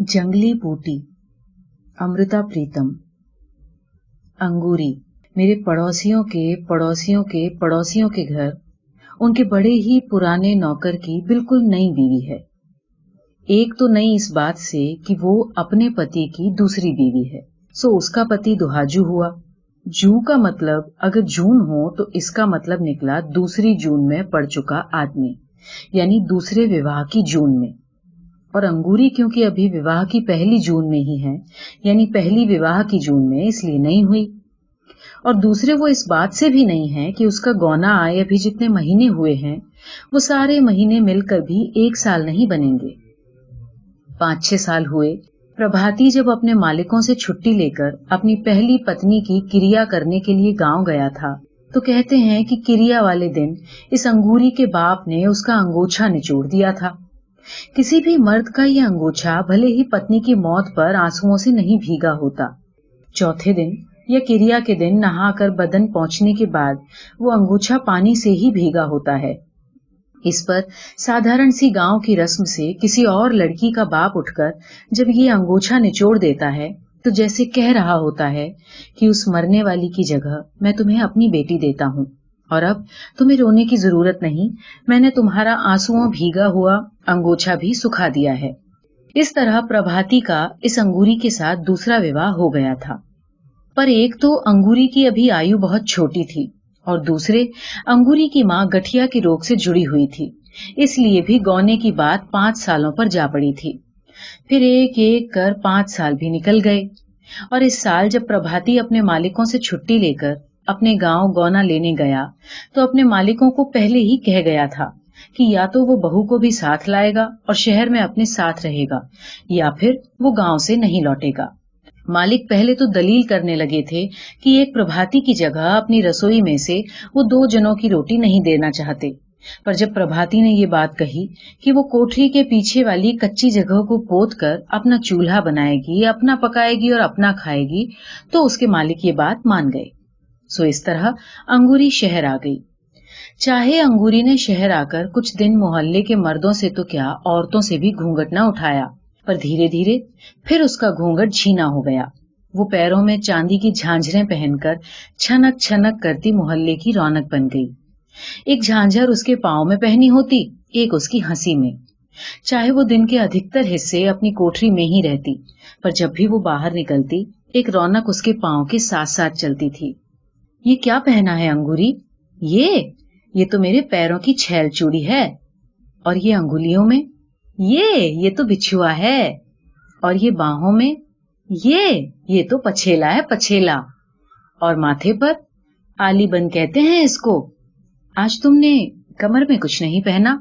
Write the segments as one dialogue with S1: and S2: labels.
S1: جنگلی بوٹی امرتا پریتم انگوری میرے پڑوسیوں کے پڑوسیوں کے پڑوسیوں کے گھر ان کے بڑے ہی پرانے نوکر کی بالکل نئی بیوی ہے ایک تو نئی اس بات سے کہ وہ اپنے پتی کی دوسری بیوی ہے سو اس کا پتی دوہاجو ہوا جو کا مطلب اگر جون ہو تو اس کا مطلب نکلا دوسری جون میں پڑ چکا آدمی یعنی دوسرے وواہ کی جون میں اور انگوری کیونکہ ابھی وواہ کی پہلی جون میں ہی ہے یعنی پہلی وواہ کی جون میں اس لیے نہیں ہوئی۔ اور دوسرے وہ اس بات سے بھی نہیں ہے کہ اس کا گونا آئے ابھی جتنے مہینے ہوئے ہیں، وہ سارے مہینے مل کر بھی ایک سال نہیں بنیں گے۔ پانچ چھ سال ہوئے، پربھاتی جب اپنے مالکوں سے چھٹی لے کر اپنی پہلی پتنی کی کریا کرنے کے لیے گاؤں گیا تھا، تو کہتے ہیں کہ کریا والے دن اس انگوری کے باپ نے اس کا انگوچھا نچوڑ دیا تھا۔ کسی بھی مرد کا یہ انگوچھا بھلے ہی پتنی کی موت پر آنسو سے نہیں بھیگا ہوتا۔ چوتھے دن، یا کریا کے دن نہا کر بدن پہنچنے کے بعد، وہ انگوچھا پانی سے ہی بھیگا ہوتا ہے۔ اس پر سادھارن سی گاؤں کی رسم سے کسی اور لڑکی کا باپ اٹھ کر جب یہ انگوچھا نچوڑ دیتا ہے، تو جیسے کہہ رہا ہوتا ہے کہ اس مرنے والی کی جگہ میں تمہیں اپنی بیٹی دیتا ہوں۔ اور اب تمہیں رونے کی ضرورت نہیں، میں نے تمہارا آنسو بھیگا ہوا انگوچھا بھی سکھا دیا ہے۔ اس طرح پربھاتی کا اس انگوری کے ساتھ دوسرا وواہ ہو گیا تھا۔ پر ایک تو انگوری کی ابھی آیو بہت چھوٹی تھی اور دوسرے انگوری کی ماں گٹھیا کے روگ سے جڑی ہوئی تھی۔ اس لیے بھی گونے کی بات پانچ سالوں پر جا پڑی تھی۔ پھر ایک ایک کر پانچ سال بھی نکل گئے۔ اور اس سال جب پربھاتی اپنے مالکوں سے چھٹی لے کر اپنے گاؤں گونا لینے گیا تو اپنے مالکوں کو پہلے ہی کہہ گیا تھا کہ یا تو وہ بہو کو بھی ساتھ لائے گا اور شہر میں اپنے ساتھ رہے گا یا پھر وہ گاؤں سے نہیں لوٹے گا۔ مالک پہلے تو دلیل کرنے لگے تھے کہ ایک پربھاتی کی جگہ اپنی رسوئی میں سے وہ دو جنوں کی روٹی نہیں دینا چاہتے۔ پر جب پربھاتی نے یہ بات کہی کہ وہ کوٹری کے پیچھے والی کچی جگہ کو پوت کر اپنا چولہا بنائے گی، اپنا پکائے گی اور اپنا کھائے گی تو اس کے مالک یہ بات مان گئے۔ سو اس طرح انگوری شہر آ گئی۔ چاہے انگوری نے شہر آ کر کچھ دن محلے کے مردوں سے تو کیا عورتوں سے بھی گھونگٹ نہ اٹھایا، پر دھیرے دھیرے پھر اس کا گھونگٹ جھینا ہو گیا۔ وہ پیروں میں چاندی کی جھانجریں پہن کر چھنک چھنک کرتی محلے کی رونق بن گئی۔ ایک جھانجھر اس کے پاؤں میں پہنی ہوتی، ایک اس کی ہنسی میں۔ چاہے وہ دن کے ادھکتر حصے اپنی کوٹری میں ہی رہتی، پر جب بھی وہ باہر نکلتی، ایک رونق اس کے پاؤں کے ساتھ ساتھ چلتی تھی۔ یہ کیا پہنا ہے انگوری؟ یہ یہ تو میرے پیروں کی چھیل چوڑی ہے۔ اور یہ انگلیوں میں؟ یہ یہ تو بچھوا ہے۔ اور یہ باہوں میں؟ یہ یہ تو پچھیلا ہے، پچھیلا۔ اور ماتھے پر؟ آلی بن کہتے ہیں اس کو۔ آج تم نے کمر میں کچھ نہیں پہنا۔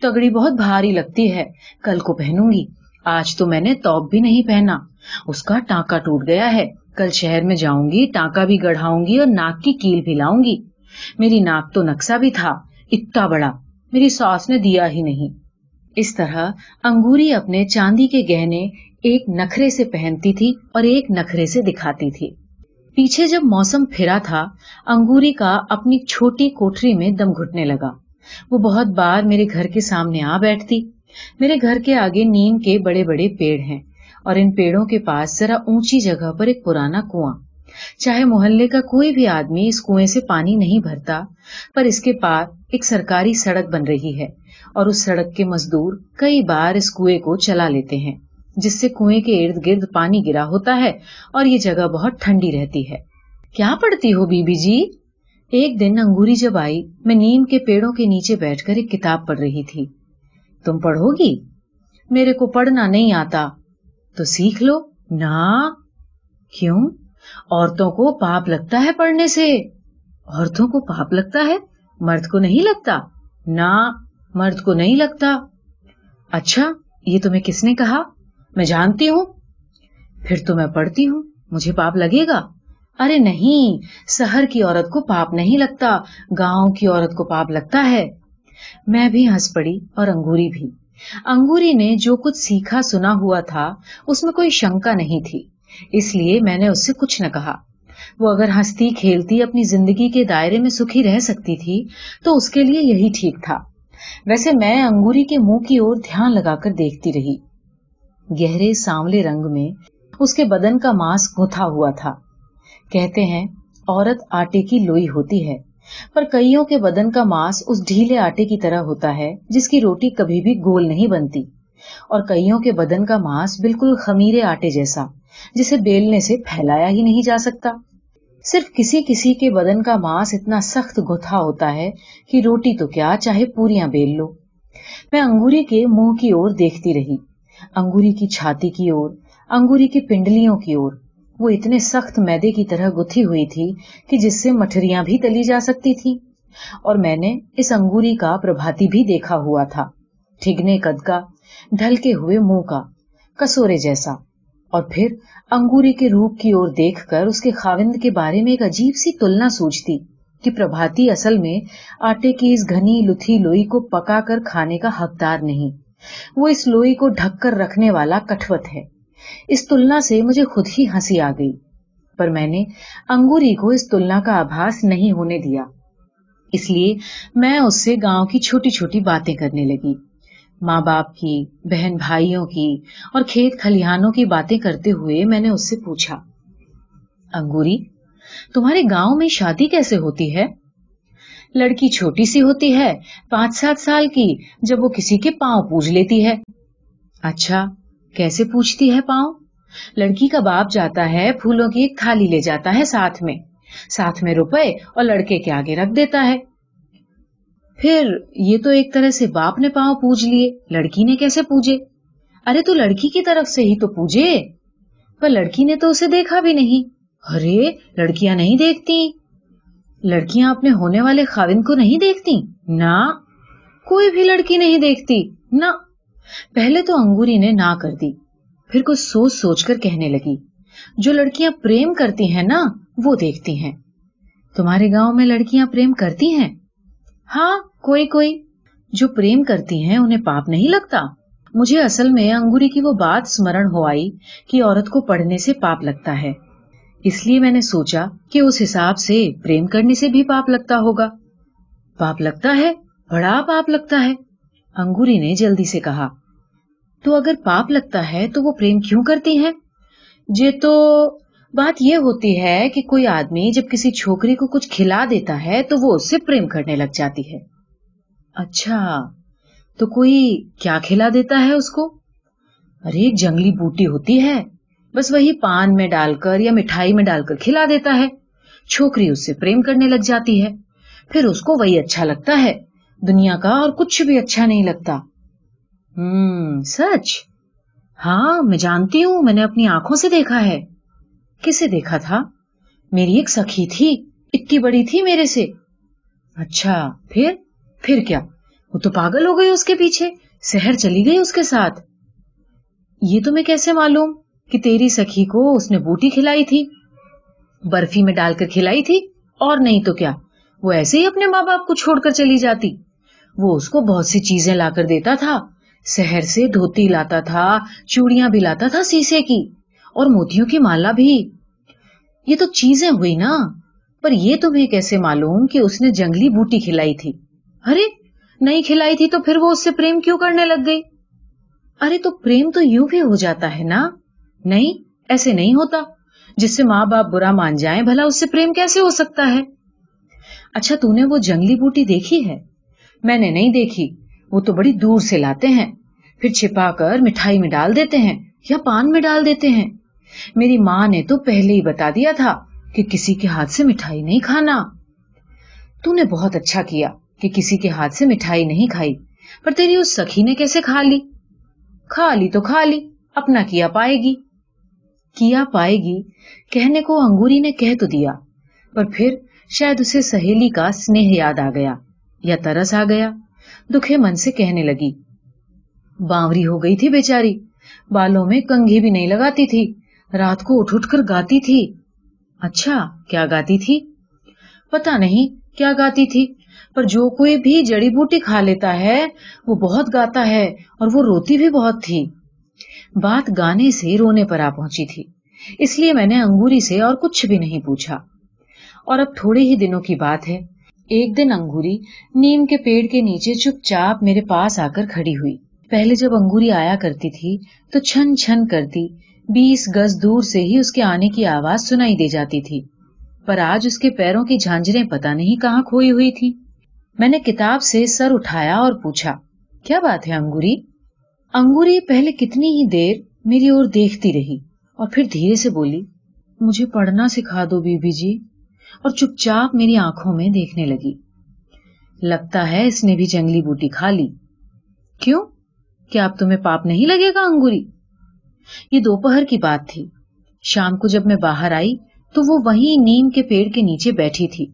S1: تگڑی بہت بھاری لگتی ہے۔ کل کو پہنوں گی۔ آج تو میں نے توپ بھی نہیں پہنا۔ اس کا ٹانکا ٹوٹ گیا ہے۔ کل شہر میں جاؤں گی، ٹانکا بھی گڑھاؤں گی اور ناک کی کیل بھی لاؤں گی۔ میری ناک تو نقشہ بھی تھا، اتنا بڑا، میری ساس نے دیا ہی نہیں۔ اس طرح انگوری اپنے چاندی کے گہنے ایک نکھرے سے پہنتی تھی اور ایک نخرے سے دکھاتی تھی۔ پیچھے جب موسم پھرا تھا، انگوری کا اپنی چھوٹی کوٹری میں دم گھٹنے لگا۔ وہ بہت بار میرے گھر کے سامنے آ بیٹھتی۔ میرے گھر کے آگے نیم کے بڑے بڑے پیڑ ہیں۔ اور ان پیڑوں کے پاس ذرا اونچی جگہ پر ایک پرانا کنواں۔ چاہے محلے کا کوئی بھی آدمی اس کنویں سے پانی نہیں بھرتا، پر اس کے پار ایک سرکاری سڑک بن رہی ہے اور اس سڑک کے مزدور کئی بار اس کنویں کو چلا لیتے ہیں، جس سے کنویں کے ارد گرد پانی گرا ہوتا ہے اور یہ جگہ بہت ٹھنڈی رہتی ہے۔ کیا پڑھتی ہو بی بی جی؟ ایک دن انگوری جب آئی، میں نیم کے پیڑوں کے نیچے بیٹھ کر ایک کتاب پڑھ رہی تھی۔ تم پڑھو گی؟ میرے کو پڑھنا نہیں آتا۔ تو سیکھ لو۔ نہ۔ کیوں؟ عورتوں کو پاپ لگتا ہے پڑھنے سے۔ عورتوں کو پاپ لگتا ہے؟ مرد کو نہیں لگتا۔ نہ۔ مرد کو نہیں لگتا۔ اچھا یہ تمہیں کس نے کہا؟ میں جانتی ہوں۔ پھر تو میں پڑھتی ہوں۔ مجھے پاپ لگے گا۔ ارے نہیں شہر کی عورت کو پاپ نہیں لگتا۔ گاؤں کی عورت کو پاپ لگتا ہے۔ میں بھی ہنس پڑی اور انگوری بھی۔ انگوری نے جو کچھ سیکھا سنا ہوا تھا، اس میں کوئی شنکا نہیں تھی۔ اس لیے میں نے اس سے کچھ نہ کہا۔ وہ اگر ہنستی کھیلتی اپنی زندگی کے دائرے میں سکھی رہ سکتی تھی، تو اس کے لیے یہی ٹھیک تھا۔ ویسے میں انگوری کے منہ کی اور دھیان لگا کر دیکھتی رہی۔ گہرے سانولے رنگ میں اس کے بدن کا ماس گھتا ہوا تھا۔ کہتے ہیں، عورت آٹے کی لوئی ہوتی ہے۔ پر کئیوں کے بدن کا ماس اس ڈھیلے آٹے کی طرح ہوتا ہے، جس کی روٹی کبھی بھی گول نہیں بنتی۔ اور کئیوں کے بدن کا ماس بالکل خمیرے آٹے جیسا، جسے بیلنے سے پھیلایا ہی نہیں جا سکتا۔ صرف کسی کسی کے بدن کا ماس اتنا سخت گتھا ہوتا ہے کہ روٹی تو کیا چاہے پوریاں بیل لو۔ میں انگوری کے منہ کی اور دیکھتی رہی، انگوری کی چھاتی کی اور انگوری کی پنڈلیوں کی اور۔ وہ اتنے سخت میدے کی طرح گتھی ہوئی تھی کہ جس سے مٹھریاں بھی تلی جا سکتی تھی اور میں نے اس انگوری کا پربھاتی بھی دیکھا ہوا تھا، ٹھگنے قد کا، ڈھلکے ہوئے منہ کا، کسورے جیسا۔ اور پھر انگوری کے روپ کی اور دیکھ کر اس کے خاوند کے بارے میں ایک عجیب سی تلنا سوچتی کہ پربھاتی اصل میں آٹے کی اس گھنی لتھی لوئی کو پکا کر کھانے کا حقدار نہیں۔ وہ اس لوئی کو ڈھک کر رکھنے والا کٹوت ہے۔ اس تلنا سے مجھے خود ہی ہنسی آ گئی، پر میں نے انگوری کو اس تلنا کا آبھاس نہیں ہونے دیا۔ اس لیے میں اس سے گاؤں کی چھوٹی چھوٹی باتیں کرنے لگی۔ ماں باپ کی، بہن بھائیوں کی اور کھیت کھلیانوں کی باتیں کرتے ہوئے میں نے اس سے پوچھا، انگوری، تمہارے گاؤں میں شادی کیسے ہوتی ہے؟ لڑکی چھوٹی سی ہوتی ہے، پانچ سات سال کی، جب وہ کسی کے پاؤں پوج لیتی ہے۔ اچھا کیسے پوچھتی ہے پاؤں؟ لڑکی کا باپ جاتا ہے، پھولوں کی ایک تھالی لے جاتا ہے ساتھ میں۔ ساتھ میں روپے اور لڑکے کے آگے رکھ دیتا ہے۔ پھر یہ تو ایک طرح سے باپ نے پاؤں پوج لیے، لڑکی نے کیسے پوجے؟ ارے تو لڑکی کی طرف سے ہی تو پوجے۔ پر لڑکی نے تو اسے دیکھا بھی نہیں۔ ارے، لڑکیاں نہیں دیکھتی۔ لڑکیاں اپنے ہونے والے خاوند کو نہیں دیکھتی۔ نہ، کوئی بھی لڑکی نہیں دیکھتی۔ نہ پہلے تو انگوری نے نہ کر دی، پھر کچھ سوچ سوچ کر کہنے لگی، جو لڑکیاں پریم کرتی ہیں نا، وہ دیکھتی ہیں۔ تمہارے گاؤں میں لڑکیاں پریم کرتی ہیں؟ ہاں کوئی کوئی۔ جو پریم کرتی ہیں، انہیں پاپ نہیں لگتا۔ مجھے اصل میں انگوری کی وہ بات سمرن ہو آئی کہ عورت کو پڑھنے سے پاپ لگتا ہے۔ اس لیے میں نے سوچا کہ اس حساب سے پریم کرنے سے بھی پاپ لگتا ہوگا۔ پاپ لگتا ہے، بڑا پاپ لگتا ہے۔ انگوری نے جلدی سے کہا، تو اگر پاپ لگتا ہے تو وہ پریم کیوں کرتی ہیں؟ جے تو بات یہ ہوتی ہے کہ کوئی آدمی جب کسی چھوکری کو کچھ کھلا دیتا ہے تو وہ اس سے پریم کرنے لگ جاتی ہے۔ اچھا تو کوئی کیا کھلا دیتا ہے اس کو؟ ارے، ایک جنگلی بوٹی ہوتی ہے، بس وہی پان میں ڈال کر یا مٹھائی میں ڈال کر کھلا دیتا ہے۔ چھوکری اس سے پریم کرنے لگ جاتی ہے، پھر اس کو وہی اچھا لگتا ہے۔ دنیا کا اور کچھ بھی اچھا نہیں لگتا۔ ہوں سچ؟ ہاں میں جانتی ہوں، میں نے اپنی آنکھوں سے دیکھا ہے۔ کسے دیکھا تھا؟ میری ایک سخی تھی، اتنی بڑی تھی میرے سے۔ اچھا پھر؟ پھر کیا؟ وہ تو پاگل ہو گئی اس کے پیچھے شہر چلی گئی اس کے ساتھ۔ یہ تمہیں کیسے معلوم کہ تیری سخی کو اس نے بوٹی کھلائی تھی؟ برفی میں ڈال کر کھلائی تھی؟ اور نہیں تو کیا، وہ ایسے ہی اپنے ماں باپ کو چھوڑ کر چلی جاتی۔ وہ اس کو بہت سی چیزیں لا کر دیتا تھا۔ شہر سے دھوتی لاتا تھا، چوڑیاں بھی لاتا تھا سیسے کی، اور موتیوں کی مالا بھی۔ یہ تو چیزیں ہوئی نا، پر یہ تمہیں کیسے معلوم کہ اس نے جنگلی بوٹی کھلائی تھی۔ ارے، نہیں کھلائی تھی تو پھر وہ اس سے پریم کیوں کرنے لگ گئی؟ ارے، تو پریم تو یوں بھی ہو جاتا ہے نا۔ نہیں، ایسے نہیں ہوتا۔ جس سے ماں باپ برا مان جائیں، بھلا اس سے پریم کیسے ہو سکتا ہے؟ اچھا تو نے وہ جنگلی بوٹی دیکھی ہے۔ میں نے نہیں دیکھی۔ وہ تو بڑی دور سے لاتے ہیں۔ پھر چھپا کر مٹھائی میں ڈال دیتے ہیں یا پان میں ڈال دیتے ہیں۔ میری ماں نے تو پہلے ہی بتا دیا تھا کہ کسی کے ہاتھ سے مٹھائی نہیں کھانا۔ تو نے بہت اچھا کیا کہ کسی کے ہاتھ سے مٹھائی نہیں کھائی، پر تیری اس سخی نے کیسے کھا لی؟ کھا لی تو کھا لی، اپنا کیا پائے گی؟ کیا پائے گی؟ کہنے کو انگوری نے کہہ تو دیا، پر پھر شاید اسے سہیلی کا سنیہ یاد آ گیا۔ یا ترس آ گیا؟ دکھے من سے کہنے لگی، باوری ہو گئی تھی بیچاری، بالوں میں کنگھی بھی نہیں لگاتی تھی، رات کو اٹھ اٹھ کر گاتی تھی۔ اچھا کیا گاتی تھی؟ پتا نہیں کیا گاتی تھی، پر جو کوئی بھی جڑی بوٹی کھا لیتا ہے، وہ بہت گاتا ہے اور وہ روتی بھی بہت تھی۔ بات گانے سے رونے پر آ پہنچی تھی، اس لیے میں نے انگوری سے اور کچھ بھی نہیں پوچھا۔ اور اب تھوڑے ہی دنوں کی بات ہے۔ ایک دن انگوری نیم کے پیڑ کے نیچے چپ چاپ میرے پاس آ کر کھڑی ہوئی۔ پہلے جب انگوری آیا کرتی تھی تو چھن چھن کرتی، بیس گز دور سے ہی اس کے آنے کی آواز سنائی دے جاتی تھی۔ پر آج اس کے پیروں کی جھانجریں پتا نہیں کہاں کھوئی ہوئی تھی میں نے کتاب سے سر اٹھایا اور پوچھا، کیا بات ہے انگوری؟ انگوری پہلے کتنی ہی دیر میری اور دیکھتی رہی اور پھر دھیرے سے بولی، مجھے پڑھنا سکھا دو بی بی جی۔ اور چپ چاپ میری آنکھوں میں دیکھنے لگی۔ لگتا ہے اس نے بھی جنگلی بوٹی کھا لی۔ کیوں؟ کیا اب تمہیں پاپ نہیں لگے گا انگوری؟ یہ دوپہر کی بات تھی۔ شام کو جب میں باہر آئی تو وہ وہیں نیم کے پیڑ کے نیچے بیٹھی تھی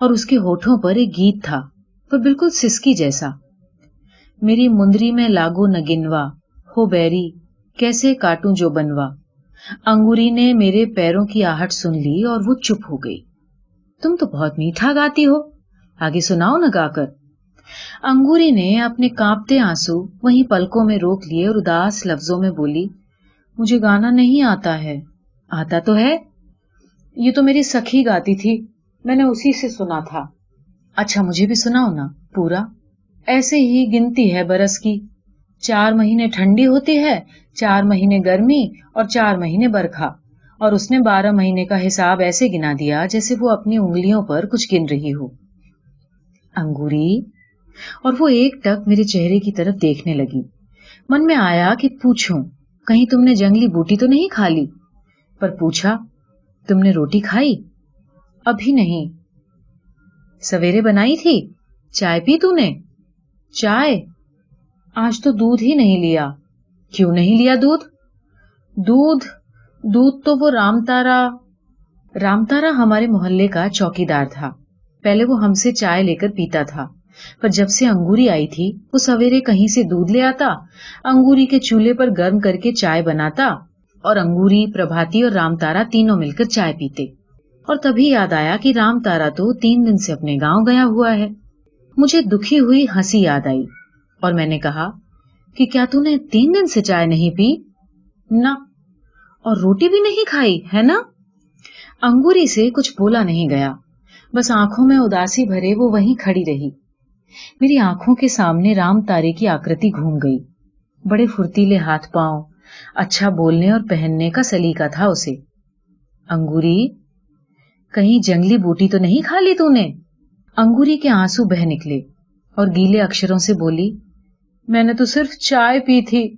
S1: اور اس کے ہوٹھوں پر ایک گیت تھا پر بالکل سسکی جیسا۔ میری مندری میں لاگو نگنوا ہو بیری، کیسے کاٹوں جو بنوا۔ انگوری نے میرے پیروں کی آہٹ سن لی اور وہ چپ ہو گئی۔ تم تو بہت میٹھا گاتی ہو۔ آگے سناؤ نہ گا کر انگوری نے اپنے کانپتے آنسو وہیں پلکوں میں روک لیے اور اداس لفظوں میں بولی، مجھے گانا نہیں آتا ہے۔ آتا تو ہے۔ یہ تو میری سکھی گاتی تھی۔ میں نے اسی سے سنا تھا۔ اچھا مجھے بھی سناؤ نا، پورا۔ ایسے ہی گنتی ہے برس کی۔ چار مہینے ٹھنڈی ہوتی ہے، چار مہینے گرمی اور چار مہینے برکھا۔ اور اس نے بارہ مہینے کا حساب ایسے گنا دیا جیسے وہ اپنی انگلیوں پر کچھ گن رہی ہو۔ انگوری؟ اور وہ ایک ٹک میرے چہرے کی طرف دیکھنے لگی۔ من میں آیا کہ پوچھوں، کہیں تم نے جنگلی بوٹی تو نہیں کھا لی؟ پر پوچھا، تم نے روٹی کھائی؟ ابھی نہیں۔ سویرے بنائی تھی؟ چائے پی تو نے؟ چائے؟ آج تو دودھ ہی نہیں لیا۔ کیوں نہیں لیا دودھ؟ دودھ دودھ تو وہ رام تارا رام تارا ہمارے محلے کا چوکی دار تھا۔ پہلے وہ ہم سے چائے لے کر پیتا تھا۔ پر جب سے انگوری آئی تھی، وہ سویرے کہیں سے دودھ لے آتا، انگوری کے چولہے پر گرم کر کے چائے بناتا اور انگوری، پربھاتی اور رام تارا تینوں مل کر چائے پیتے۔ اور تبھی یاد آیا کہ رام تارا تو تین دن سے اپنے گاؤں گیا ہوا ہے۔ مجھے دکھی ہوئی ہنسی یاد آئی اور میں نے کہا کہ کیا تو نے تین دن سے چائے نہیں پی؟ نہ۔ اور روٹی بھی نہیں کھائی، ہے نا؟ انگوری سے کچھ بولا نہیں گیا۔ بس آنکھوں میں اداسی بھرے وہ وہیں کھڑی رہی۔ میری آنکھوں کے سامنے رام تارے کی آکرتی گھوم گئی۔ بڑے فرتیلے ہاتھ پاؤں اچھا بولنے اور پہننے کا سلیقہ تھا اسے۔ انگوری، کہیں جنگلی بوٹی تو نہیں کھا لی تو نے؟ انگوری کے آنسو بہ نکلے اور گیلے اکشروں سے بولی، میں نے تو صرف چائے پی تھی،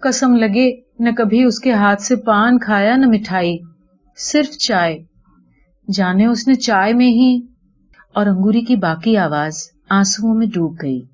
S1: قسم لگے نہ کبھی اس کے ہاتھ سے پان کھایا نہ مٹھائی، صرف چائے۔ جانے اس نے چائے میں ہی اور انگوری کی باقی آواز آنسو میں ڈوب گئی۔